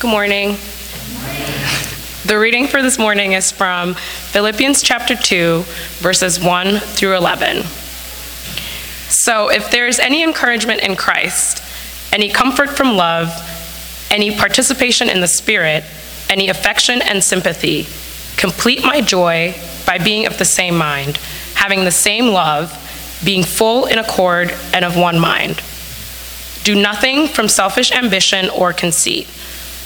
Good morning. The reading for this morning is from Philippians chapter 2, verses 1 through 11. So, if there is any encouragement in Christ, any comfort from love, any participation in the Spirit, any affection and sympathy, complete my joy by being of the same mind, having the same love, being full in accord and of one mind. Do nothing from selfish ambition or conceit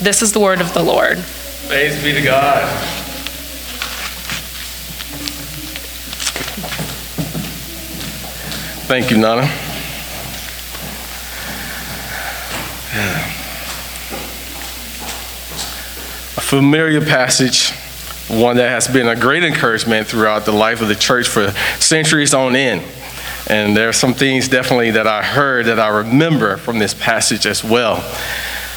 This is the word of the Lord. Praise be to God. Thank you, Nana. A familiar passage, one that has been a great encouragement throughout the life of the church for centuries on end. And there are some things definitely that I heard that I remember from this passage as well.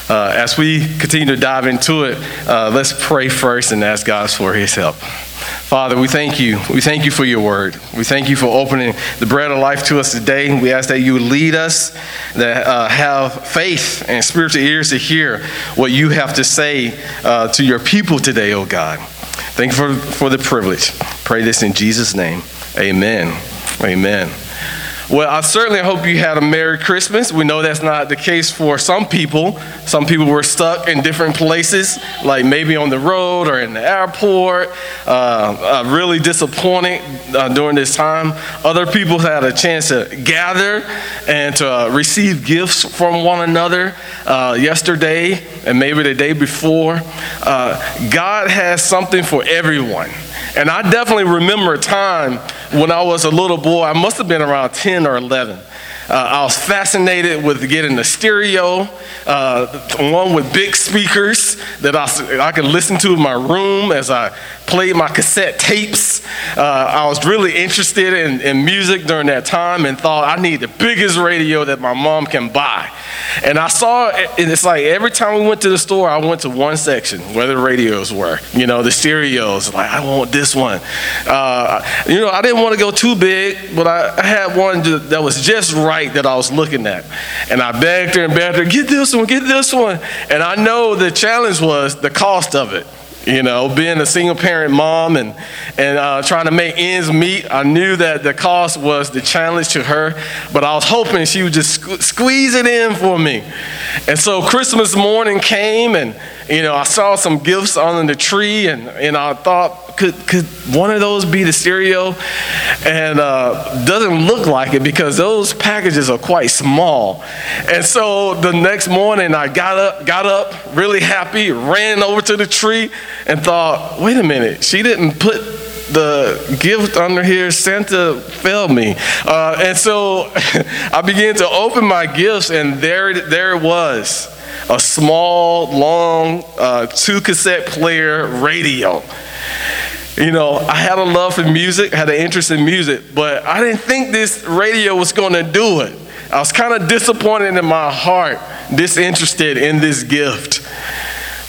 Uh, as we continue to dive into it, uh, let's pray first and ask God for His help. Father, we thank you. We thank you for your word. We thank you for opening the bread of life to us today. We ask that you lead us, that uh, have faith and spiritual ears to hear what you have to say uh, to your people today, oh God. Thank you for, for the privilege. Pray this in Jesus' name. Amen. Amen. Well, I certainly hope you had a Merry Christmas. We know that's not the case for some people. Some people were stuck in different places, like maybe on the road or in the airport, uh, uh, really disappointed uh, during this time. Other people had a chance to gather and to uh, receive gifts from one another uh, yesterday and maybe the day before. Uh, God has something for everyone. And I definitely remember a time when I was a little boy, I must have been around 10 or 11. Uh, I was fascinated with getting the stereo, uh, one with big speakers that I, I could listen to in my room as I played my cassette tapes. Uh, I was really interested in, in music during that time and thought I need the biggest radio that my mom can buy. And I saw, and it's like every time we went to the store, I went to one section where the radios were, you know, the stereos. Like, I want this one. Uh, you know, I didn't want to go too big, but I, I had one that was just right that I was looking at. And I begged her and begged her, get this one, get this one. And I know the challenge was the cost of it. You know, being a single parent mom and, and uh, trying to make ends meet, I knew that the cost was the challenge to her, but I was hoping she would just squeeze it in for me. And so Christmas morning came, and you know, I saw some gifts on the tree, and, and I thought, could, could one of those be the stereo? And uh, doesn't look like it because those packages are quite small. And so the next morning, I got up, got up really happy, ran over to the tree, and thought, wait a minute, she didn't put the gift under here, Santa failed me. Uh, and so I began to open my gifts, and there, there it was a small, long, uh, two cassette player radio. You know, I had a love for music, had an interest in music, but I didn't think this radio was going to do it. I was kind of disappointed in my heart, disinterested in this gift.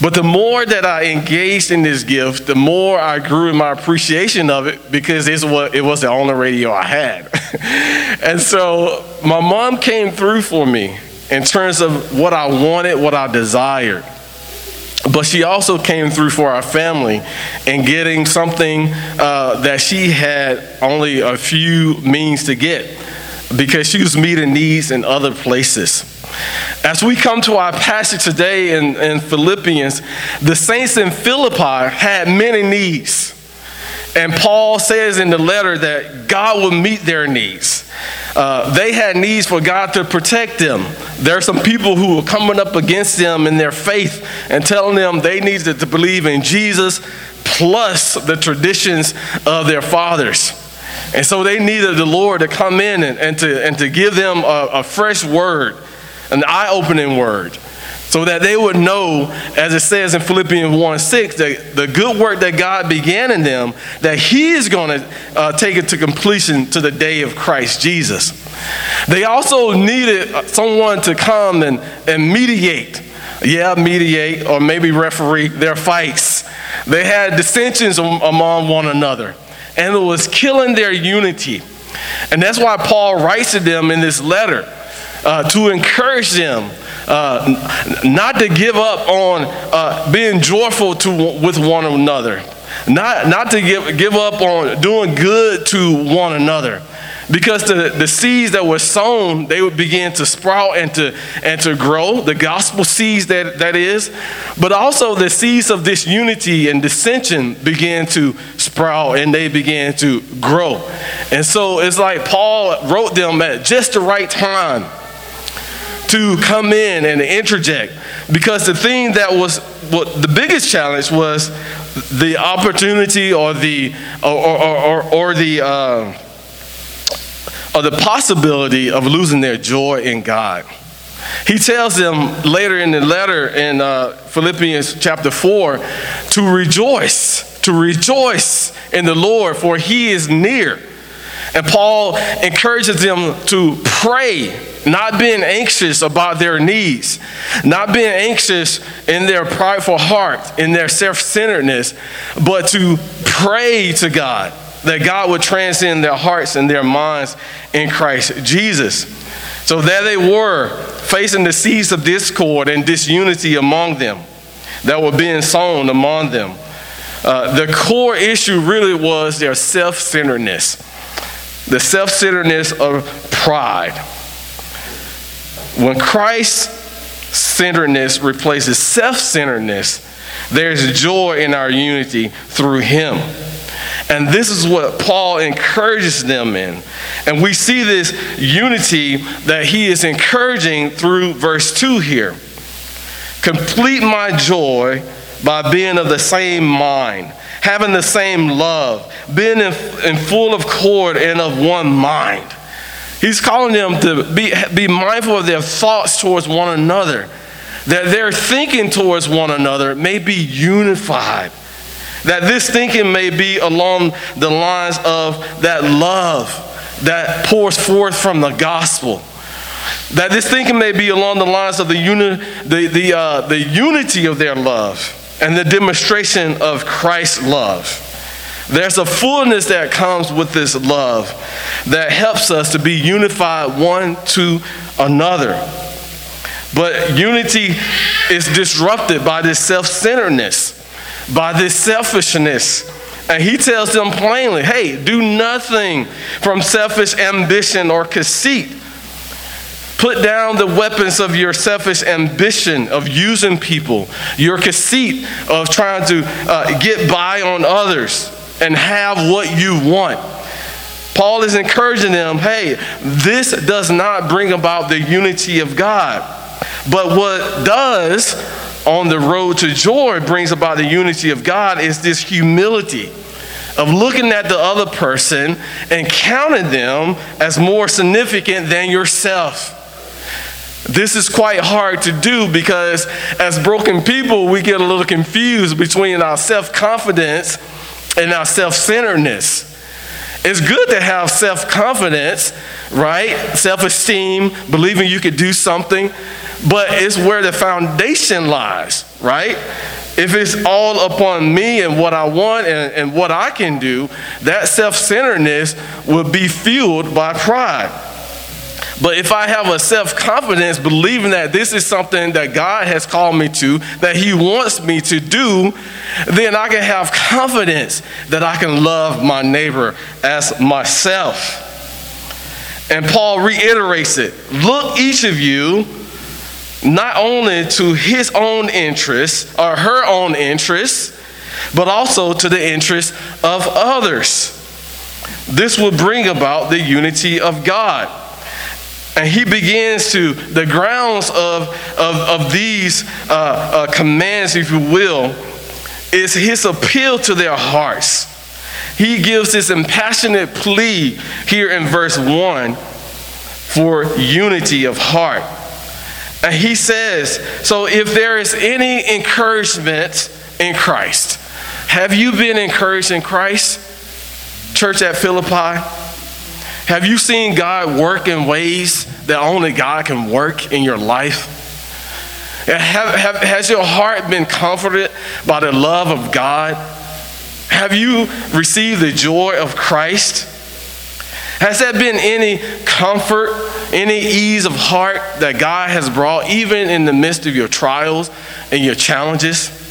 But the more that I engaged in this gift, the more I grew in my appreciation of it because it was, it was the only radio I had. and so my mom came through for me in terms of what I wanted, what I desired. But she also came through for our family in getting something uh, that she had only a few means to get because she was meeting needs in other places. As we come to our passage today in, in Philippians, the saints in Philippi had many needs. And Paul says in the letter that God will meet their needs. Uh, they had needs for God to protect them. There are some people who were coming up against them in their faith and telling them they needed to believe in Jesus plus the traditions of their fathers. And so they needed the Lord to come in and, and to, and to give them a, a fresh word, an eye opening word so that they would know, as it says in Philippians 1 6, that the good work that God began in them, that He is going to uh, take it to completion to the day of Christ Jesus. They also needed uh, someone to come and, and mediate. Yeah, mediate or maybe referee their fights. They had dissensions among one another, and it was killing their unity. And that's why Paul writes to them in this letter uh, to encourage them uh, not to give up on uh, being joyful to, with one another, not, not to give, give up on doing good to one another. Because the, the seeds that were sown, they would begin to sprout and to, and to grow, the gospel seeds that, that is. But also the seeds of disunity and dissension began to sprout and they began to grow. And so it's like Paul wrote them at just the right time to come in and interject because the thing that was the biggest challenge was the opportunity or the or, or, or, or the uh, or the possibility of losing their joy in God. He tells them later in the letter in uh, Philippians chapter 4 to rejoice, to rejoice in the Lord, for he is near. And Paul encourages them to pray, not being anxious about their needs, not being anxious in their prideful heart, in their self centeredness, but to pray to God that God would transcend their hearts and their minds in Christ Jesus. So there they were, facing the seeds of discord and disunity among them that were being sown among them. Uh, the core issue really was their self centeredness the self centeredness of pride. When Christ's centeredness replaces self centeredness, there's joy in our unity through Him. And this is what Paul encourages them in. And we see this unity that he is encouraging through verse 2 here. Complete my joy by being of the same mind having the same love, being in, in full of accord and of one mind. He's calling them to be, be mindful of their thoughts towards one another, that their thinking towards one another may be unified, that this thinking may be along the lines of that love that pours forth from the gospel. That this thinking may be along the lines of the, uni, the, the, uh, the unity of their love and the demonstration of Christ's love. There's a fullness that comes with this love that helps us to be unified one to another. But unity is disrupted by this self centeredness, by this selfishness. And he tells them plainly hey, do nothing from selfish ambition or conceit Put down the weapons of your selfish ambition of using people, your conceit of trying to uh, get by on others and have what you want. Paul is encouraging them hey, this does not bring about the unity of God. But what does on the road to joy brings about the unity of God is this humility of looking at the other person and counting them as more significant than yourself. This is quite hard to do because as broken people, we get a little confused between our self confidence and our self centeredness. It's good to have self confidence, right? Self esteem, believing you could do something, but it's where the foundation lies, right? If it's all upon me and what I want and, and what I can do, that self centeredness will be fueled by pride. But if I have a self confidence, believing that this is something that God has called me to, that He wants me to do, then I can have confidence that I can love my neighbor as myself. And Paul reiterates it look, each of you, not only to his own interests or her own interests, but also to the interests of others. This will bring about the unity of God. And he begins to, the grounds of, of, of these uh, uh, commands, if you will, is his appeal to their hearts. He gives this impassionate plea here in verse 1 for unity of heart. And he says, So if there is any encouragement in Christ, have you been encouraged in Christ? Church at Philippi? Have you seen God work in ways that only God can work in your life? Have, have, has your heart been comforted by the love of God? Have you received the joy of Christ? Has there been any comfort, any ease of heart that God has brought, even in the midst of your trials and your challenges?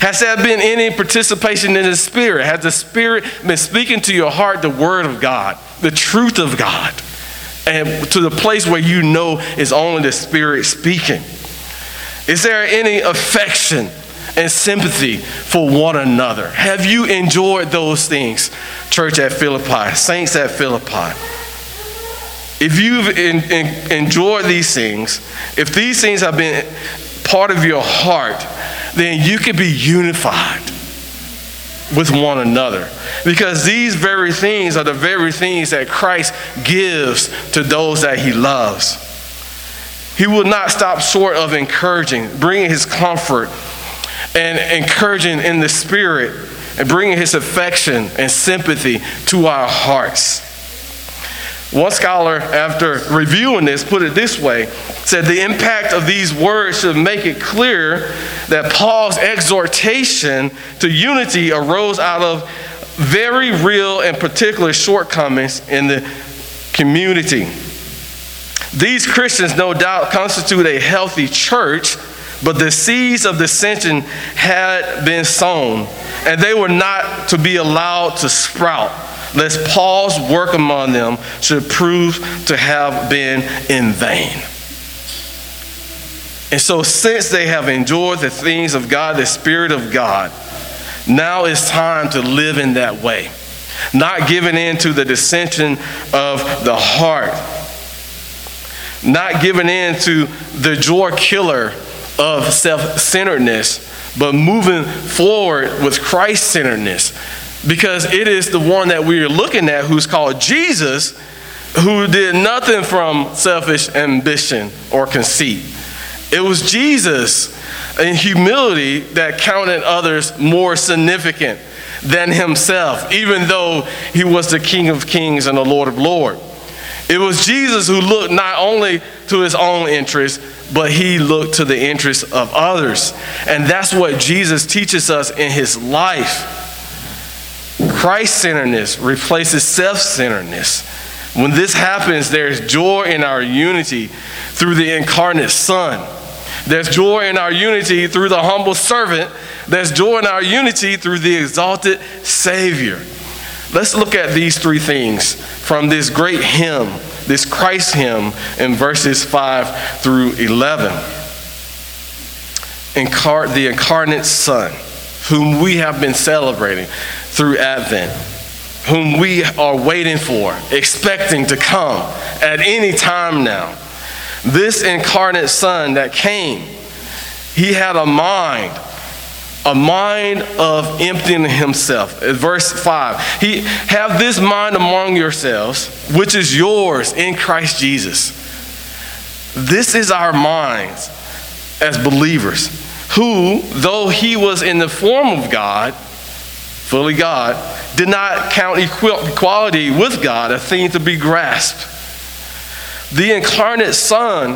Has there been any participation in the Spirit? Has the Spirit been speaking to your heart the Word of God, the truth of God, and to the place where you know is only the Spirit speaking? Is there any affection and sympathy for one another? Have you enjoyed those things, church at Philippi, saints at Philippi? If you've in, in, enjoyed these things, if these things have been part of your heart, then you can be unified with one another. Because these very things are the very things that Christ gives to those that he loves. He will not stop short of encouraging, bringing his comfort and encouraging in the spirit and bringing his affection and sympathy to our hearts. One scholar, after reviewing this, put it this way said the impact of these words should make it clear that Paul's exhortation to unity arose out of very real and particular shortcomings in the community. These Christians, no doubt, constitute a healthy church, but the seeds of dissension had been sown, and they were not to be allowed to sprout, lest Paul's work among them should prove to have been in vain. And so, since they have enjoyed the things of God, the Spirit of God, now it's time to live in that way, not giving in to the dissension of the heart not giving in to the joy killer of self centeredness, but moving forward with Christ centeredness. Because it is the one that we are looking at who's called Jesus, who did nothing from selfish ambition or conceit. It was Jesus in humility that counted others more significant than himself, even though he was the King of Kings and the Lord of Lords. It was Jesus who looked not only to his own interests, but he looked to the interests of others. And that's what Jesus teaches us in his life. Christ centeredness replaces self centeredness. When this happens, there's joy in our unity through the incarnate Son. There's joy in our unity through the humble servant. There's joy in our unity through the exalted Savior. Let's look at these three things from this great hymn, this Christ hymn, in verses 5 through 11. Incar- the incarnate Son, whom we have been celebrating through Advent, whom we are waiting for, expecting to come at any time now. This incarnate Son that came, he had a mind a mind of emptying himself. Verse 5 He have this mind among yourselves, which is yours in Christ Jesus. This is our minds as believers, who, though he was in the form of God, fully God, did not count equality with God a thing to be grasped. The incarnate Son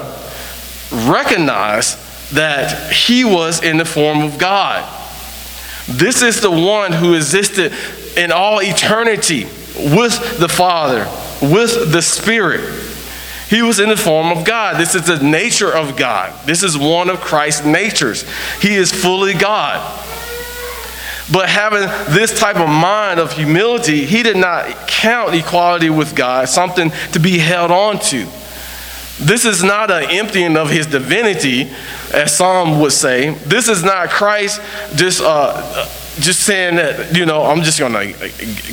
recognized that he was in the form of God. This is the one who existed in all eternity with the Father, with the Spirit. He was in the form of God. This is the nature of God. This is one of Christ's natures. He is fully God. But having this type of mind of humility, he did not count equality with God something to be held on to. This is not an emptying of his divinity, as some would say. This is not Christ just uh, just saying that you know I'm just gonna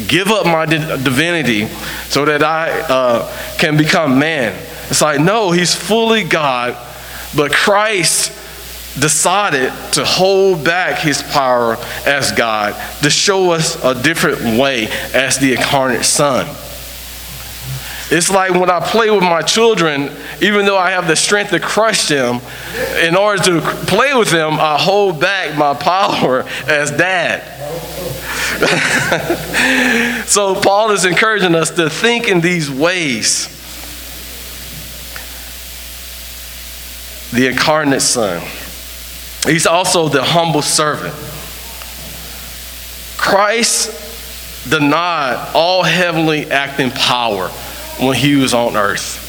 give up my divinity so that I uh, can become man. It's like no, he's fully God, but Christ decided to hold back his power as God to show us a different way as the incarnate Son. It's like when I play with my children, even though I have the strength to crush them, in order to play with them, I hold back my power as dad. so Paul is encouraging us to think in these ways. The incarnate Son. He's also the humble servant. Christ denied all heavenly acting power when he was on earth.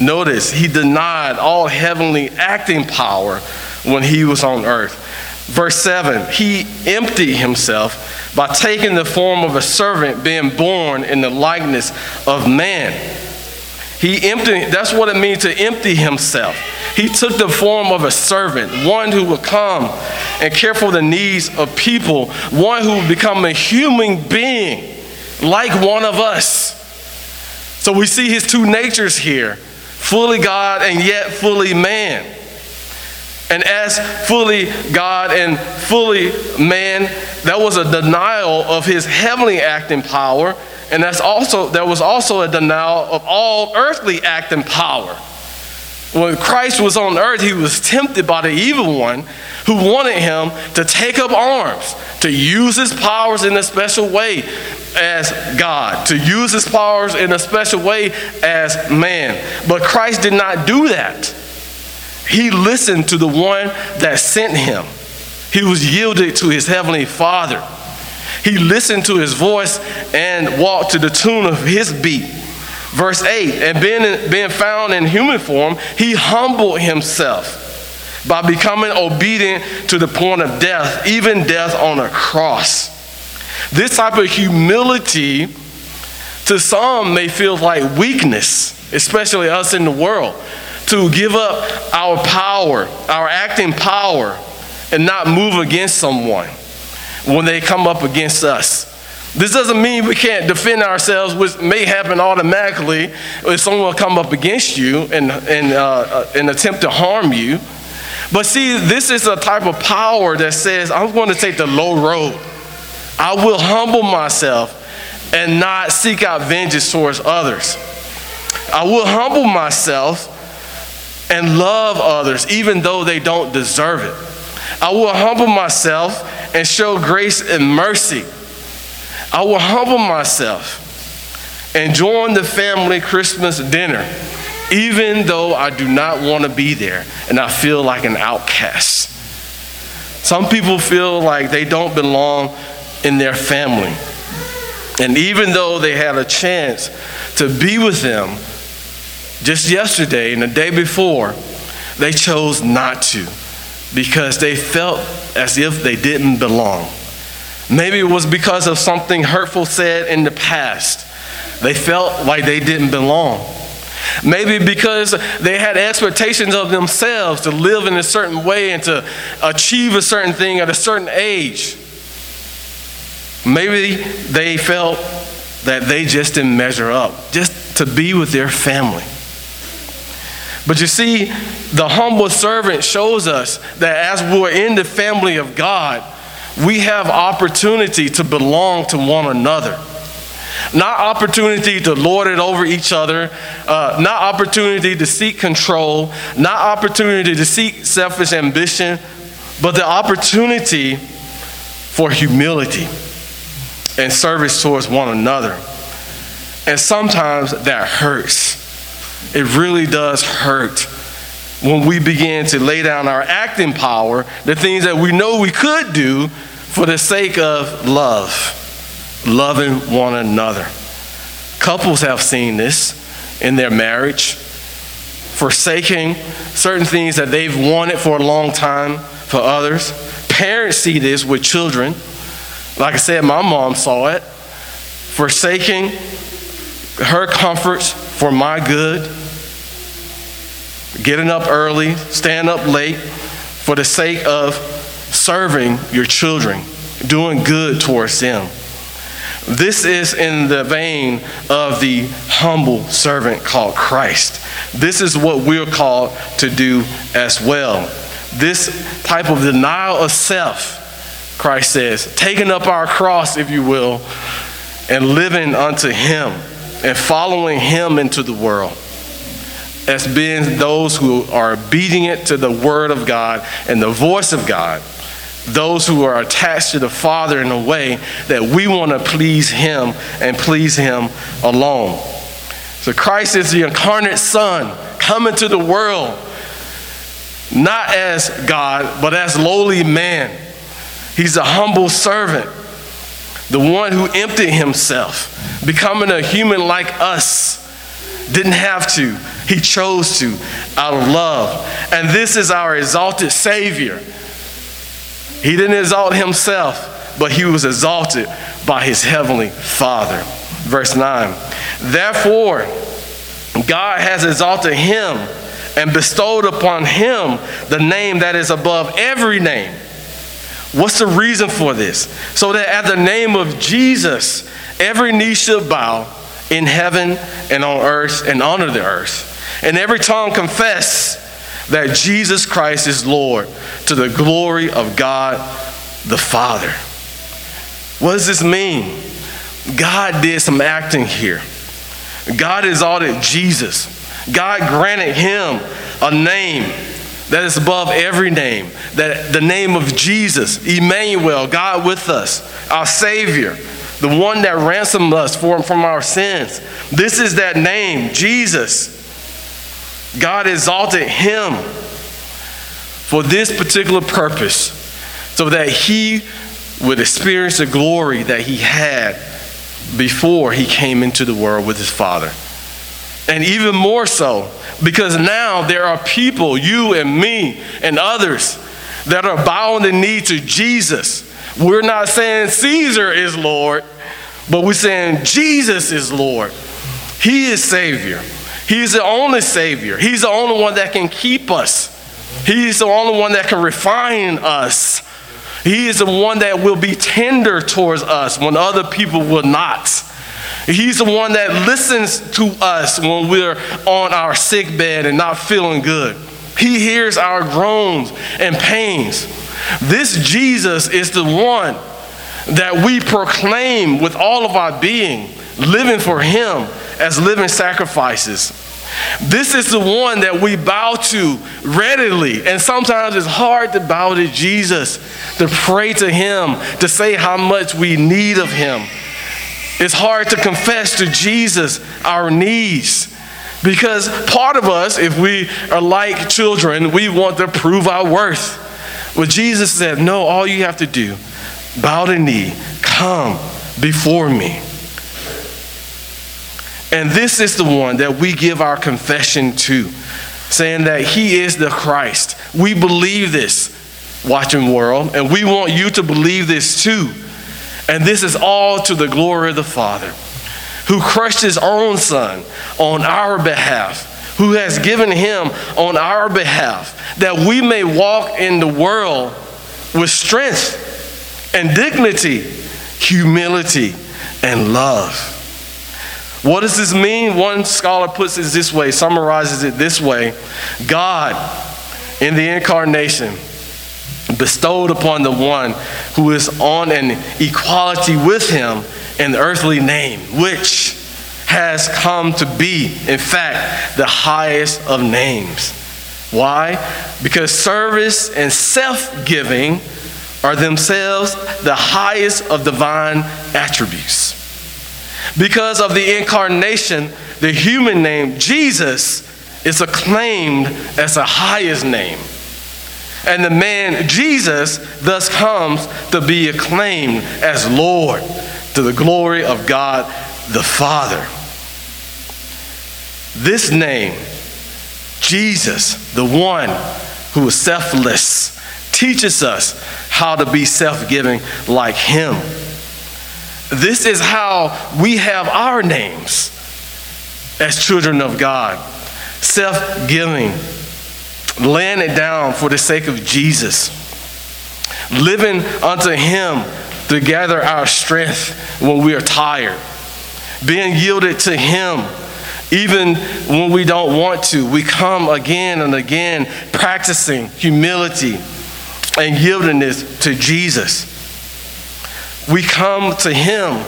Notice, he denied all heavenly acting power when he was on earth. Verse 7 He emptied himself by taking the form of a servant, being born in the likeness of man. He emptied, that's what it means to empty himself. He took the form of a servant, one who would come and care for the needs of people, one who would become a human being like one of us. So we see his two natures here fully God and yet fully man. And as fully God and fully man, that was a denial of his heavenly acting power, and that's also there was also a denial of all earthly acting power. When Christ was on earth, he was tempted by the evil one who wanted him to take up arms, to use his powers in a special way as God, to use his powers in a special way as man. But Christ did not do that. He listened to the one that sent him. He was yielded to his heavenly Father. He listened to his voice and walked to the tune of his beat. Verse 8, and being, being found in human form, he humbled himself by becoming obedient to the point of death, even death on a cross. This type of humility to some may feel like weakness, especially us in the world, to give up our power, our acting power, and not move against someone when they come up against us. This doesn't mean we can't defend ourselves, which may happen automatically if someone will come up against you and, and, uh, and attempt to harm you. But see, this is a type of power that says, I'm going to take the low road. I will humble myself and not seek out vengeance towards others. I will humble myself and love others even though they don't deserve it. I will humble myself and show grace and mercy. I will humble myself and join the family Christmas dinner, even though I do not want to be there and I feel like an outcast. Some people feel like they don't belong in their family. And even though they had a chance to be with them just yesterday and the day before, they chose not to because they felt as if they didn't belong. Maybe it was because of something hurtful said in the past. They felt like they didn't belong. Maybe because they had expectations of themselves to live in a certain way and to achieve a certain thing at a certain age. Maybe they felt that they just didn't measure up, just to be with their family. But you see, the humble servant shows us that as we're in the family of God, we have opportunity to belong to one another. Not opportunity to lord it over each other, uh, not opportunity to seek control, not opportunity to seek selfish ambition, but the opportunity for humility and service towards one another. And sometimes that hurts. It really does hurt when we begin to lay down our acting power, the things that we know we could do for the sake of love, loving one another. Couples have seen this in their marriage, forsaking certain things that they've wanted for a long time for others. Parents see this with children like I said, my mom saw it. Forsaking her comforts for my good. getting up early, staying up late for the sake of serving your children, doing good towards them. This is in the vein of the humble servant called Christ. This is what we're called to do as well. This type of denial of self, Christ says, taking up our cross, if you will, and living unto Him and following Him into the world as being those who are obedient to the Word of God and the voice of God those who are attached to the Father in a way that we want to please Him and please Him alone. So Christ is the incarnate Son coming to the world, not as God, but as lowly man. He's a humble servant, the one who emptied himself, becoming a human like us. Didn't have to, he chose to out of love. And this is our exalted Savior he didn't exalt himself, but he was exalted by his heavenly Father. Verse 9. Therefore, God has exalted him and bestowed upon him the name that is above every name. What's the reason for this? So that at the name of Jesus, every knee should bow in heaven and on earth and under the earth, and every tongue confess that Jesus Christ is Lord to the glory of God the Father. What does this mean? God did some acting here. God exalted Jesus. God granted him a name that is above every name. That the name of Jesus, Emmanuel, God with us, our Savior, the one that ransomed us from, from our sins. This is that name, Jesus. God exalted him for this particular purpose so that he would experience the glory that he had before he came into the world with his Father. And even more so, because now there are people, you and me and others, that are bowing the knee to Jesus. We're not saying Caesar is Lord, but we're saying Jesus is Lord. He is Savior. He's the only Savior. He's the only one that can keep us. He's the only one that can refine us. He is the one that will be tender towards us when other people will not. He's the one that listens to us when we're on our sick bed and not feeling good. He hears our groans and pains. This Jesus is the one that we proclaim with all of our being, living for Him as living sacrifices. This is the one that we bow to readily. And sometimes it's hard to bow to Jesus, to pray to Him, to say how much we need of Him. It's hard to confess to Jesus our needs. Because part of us, if we are like children, we want to prove our worth. But Jesus said, No, all you have to do, bow the knee, come before me. And this is the one that we give our confession to, saying that He is the Christ. We believe this, watching world, and we want you to believe this too. And this is all to the glory of the Father, who crushed His own Son on our behalf, who has given Him on our behalf, that we may walk in the world with strength and dignity, humility, and love. What does this mean? One scholar puts it this way, summarizes it this way God, in the incarnation, bestowed upon the one who is on an equality with him an earthly name, which has come to be, in fact, the highest of names. Why? Because service and self giving are themselves the highest of divine attributes. Because of the incarnation, the human name, Jesus, is acclaimed as the highest name. And the man, Jesus, thus comes to be acclaimed as Lord to the glory of God the Father. This name, Jesus, the one who is selfless, teaches us how to be self giving like Him. This is how we have our names as children of God self giving, laying it down for the sake of Jesus, living unto Him to gather our strength when we are tired, being yielded to Him even when we don't want to. We come again and again practicing humility and yieldedness to Jesus. We come to Him,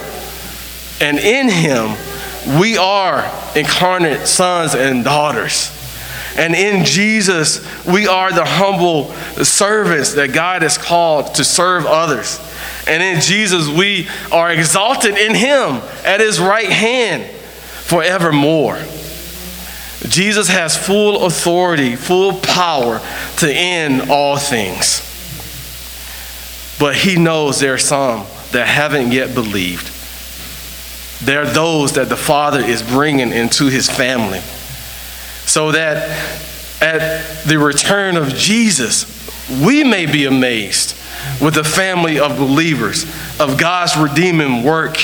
and in Him, we are incarnate sons and daughters. And in Jesus, we are the humble servants that God has called to serve others. And in Jesus, we are exalted in Him at His right hand forevermore. Jesus has full authority, full power to end all things. But He knows there are some that haven't yet believed. They're those that the Father is bringing into His family. So that at the return of Jesus, we may be amazed with the family of believers of God's redeeming work.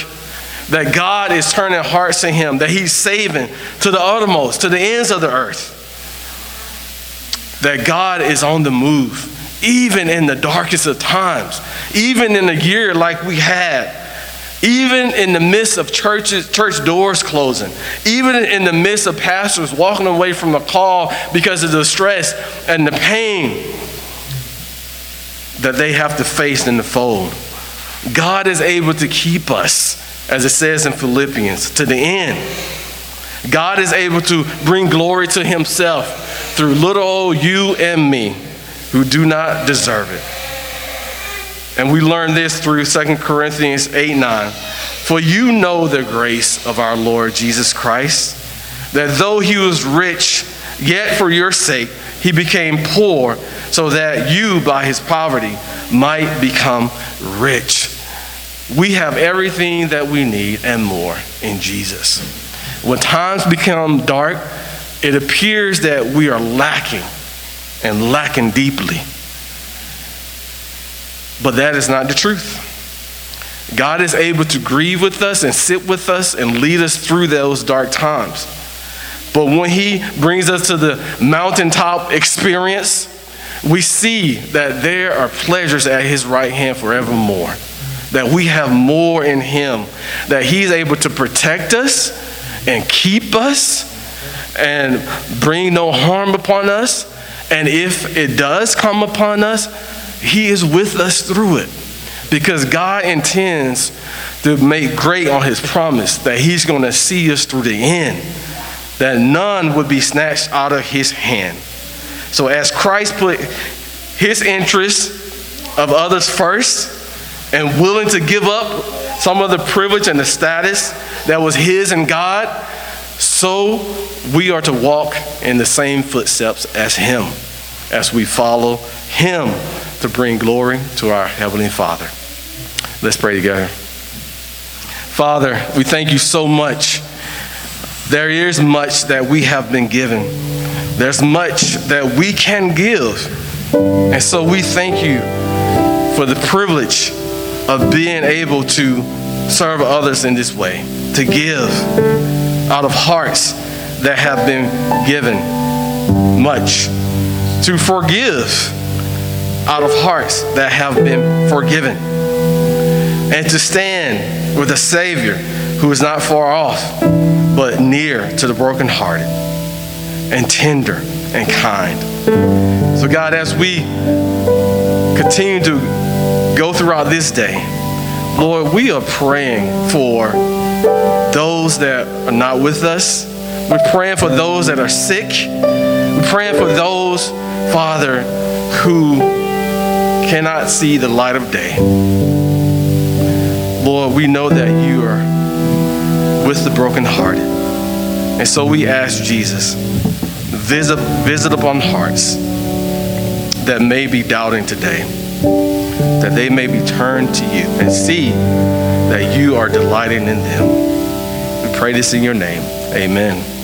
That God is turning hearts to Him, that He's saving to the uttermost, to the ends of the earth. That God is on the move, even in the darkest of times, even in a year like we had, even in the midst of churches, church doors closing, even in the midst of pastors walking away from the call because of the stress and the pain that they have to face in the fold. God is able to keep us, as it says in Philippians, to the end. God is able to bring glory to Himself through little old you and me who do not deserve it. And we learn this through 2 Corinthians 8 9. For you know the grace of our Lord Jesus Christ, that though He was rich, yet for your sake He became poor so that you, by his poverty, might become rich. We have everything that we need and more in Jesus. When times become dark, it appears that we are lacking and lacking deeply. But that is not the truth. God is able to grieve with us and sit with us and lead us through those dark times. But when He brings us to the mountaintop experience, we see that there are pleasures at his right hand forevermore. That we have more in him. That he's able to protect us and keep us and bring no harm upon us. And if it does come upon us, he is with us through it. Because God intends to make great on his promise that he's going to see us through the end. That none would be snatched out of his hand. So, as Christ put his interests of others first and willing to give up some of the privilege and the status that was his and God, so we are to walk in the same footsteps as him as we follow him to bring glory to our Heavenly Father. Let's pray together. Father, we thank you so much. There is much that we have been given. There's much that we can give. And so we thank you for the privilege of being able to serve others in this way, to give out of hearts that have been given much, to forgive out of hearts that have been forgiven, and to stand with a Savior who is not far off, but near to the brokenhearted and tender and kind. So, God, as we continue to go throughout this day, Lord, we are praying for those that are not with us. We're praying for those that are sick. We're praying for those, Father, who cannot see the light of day. Lord, we know that you are with the brokenhearted. And so we ask Jesus, visit, visit upon hearts that may be doubting today, that they may be turned to you and see that you are delighting in them. We pray this in your name. Amen.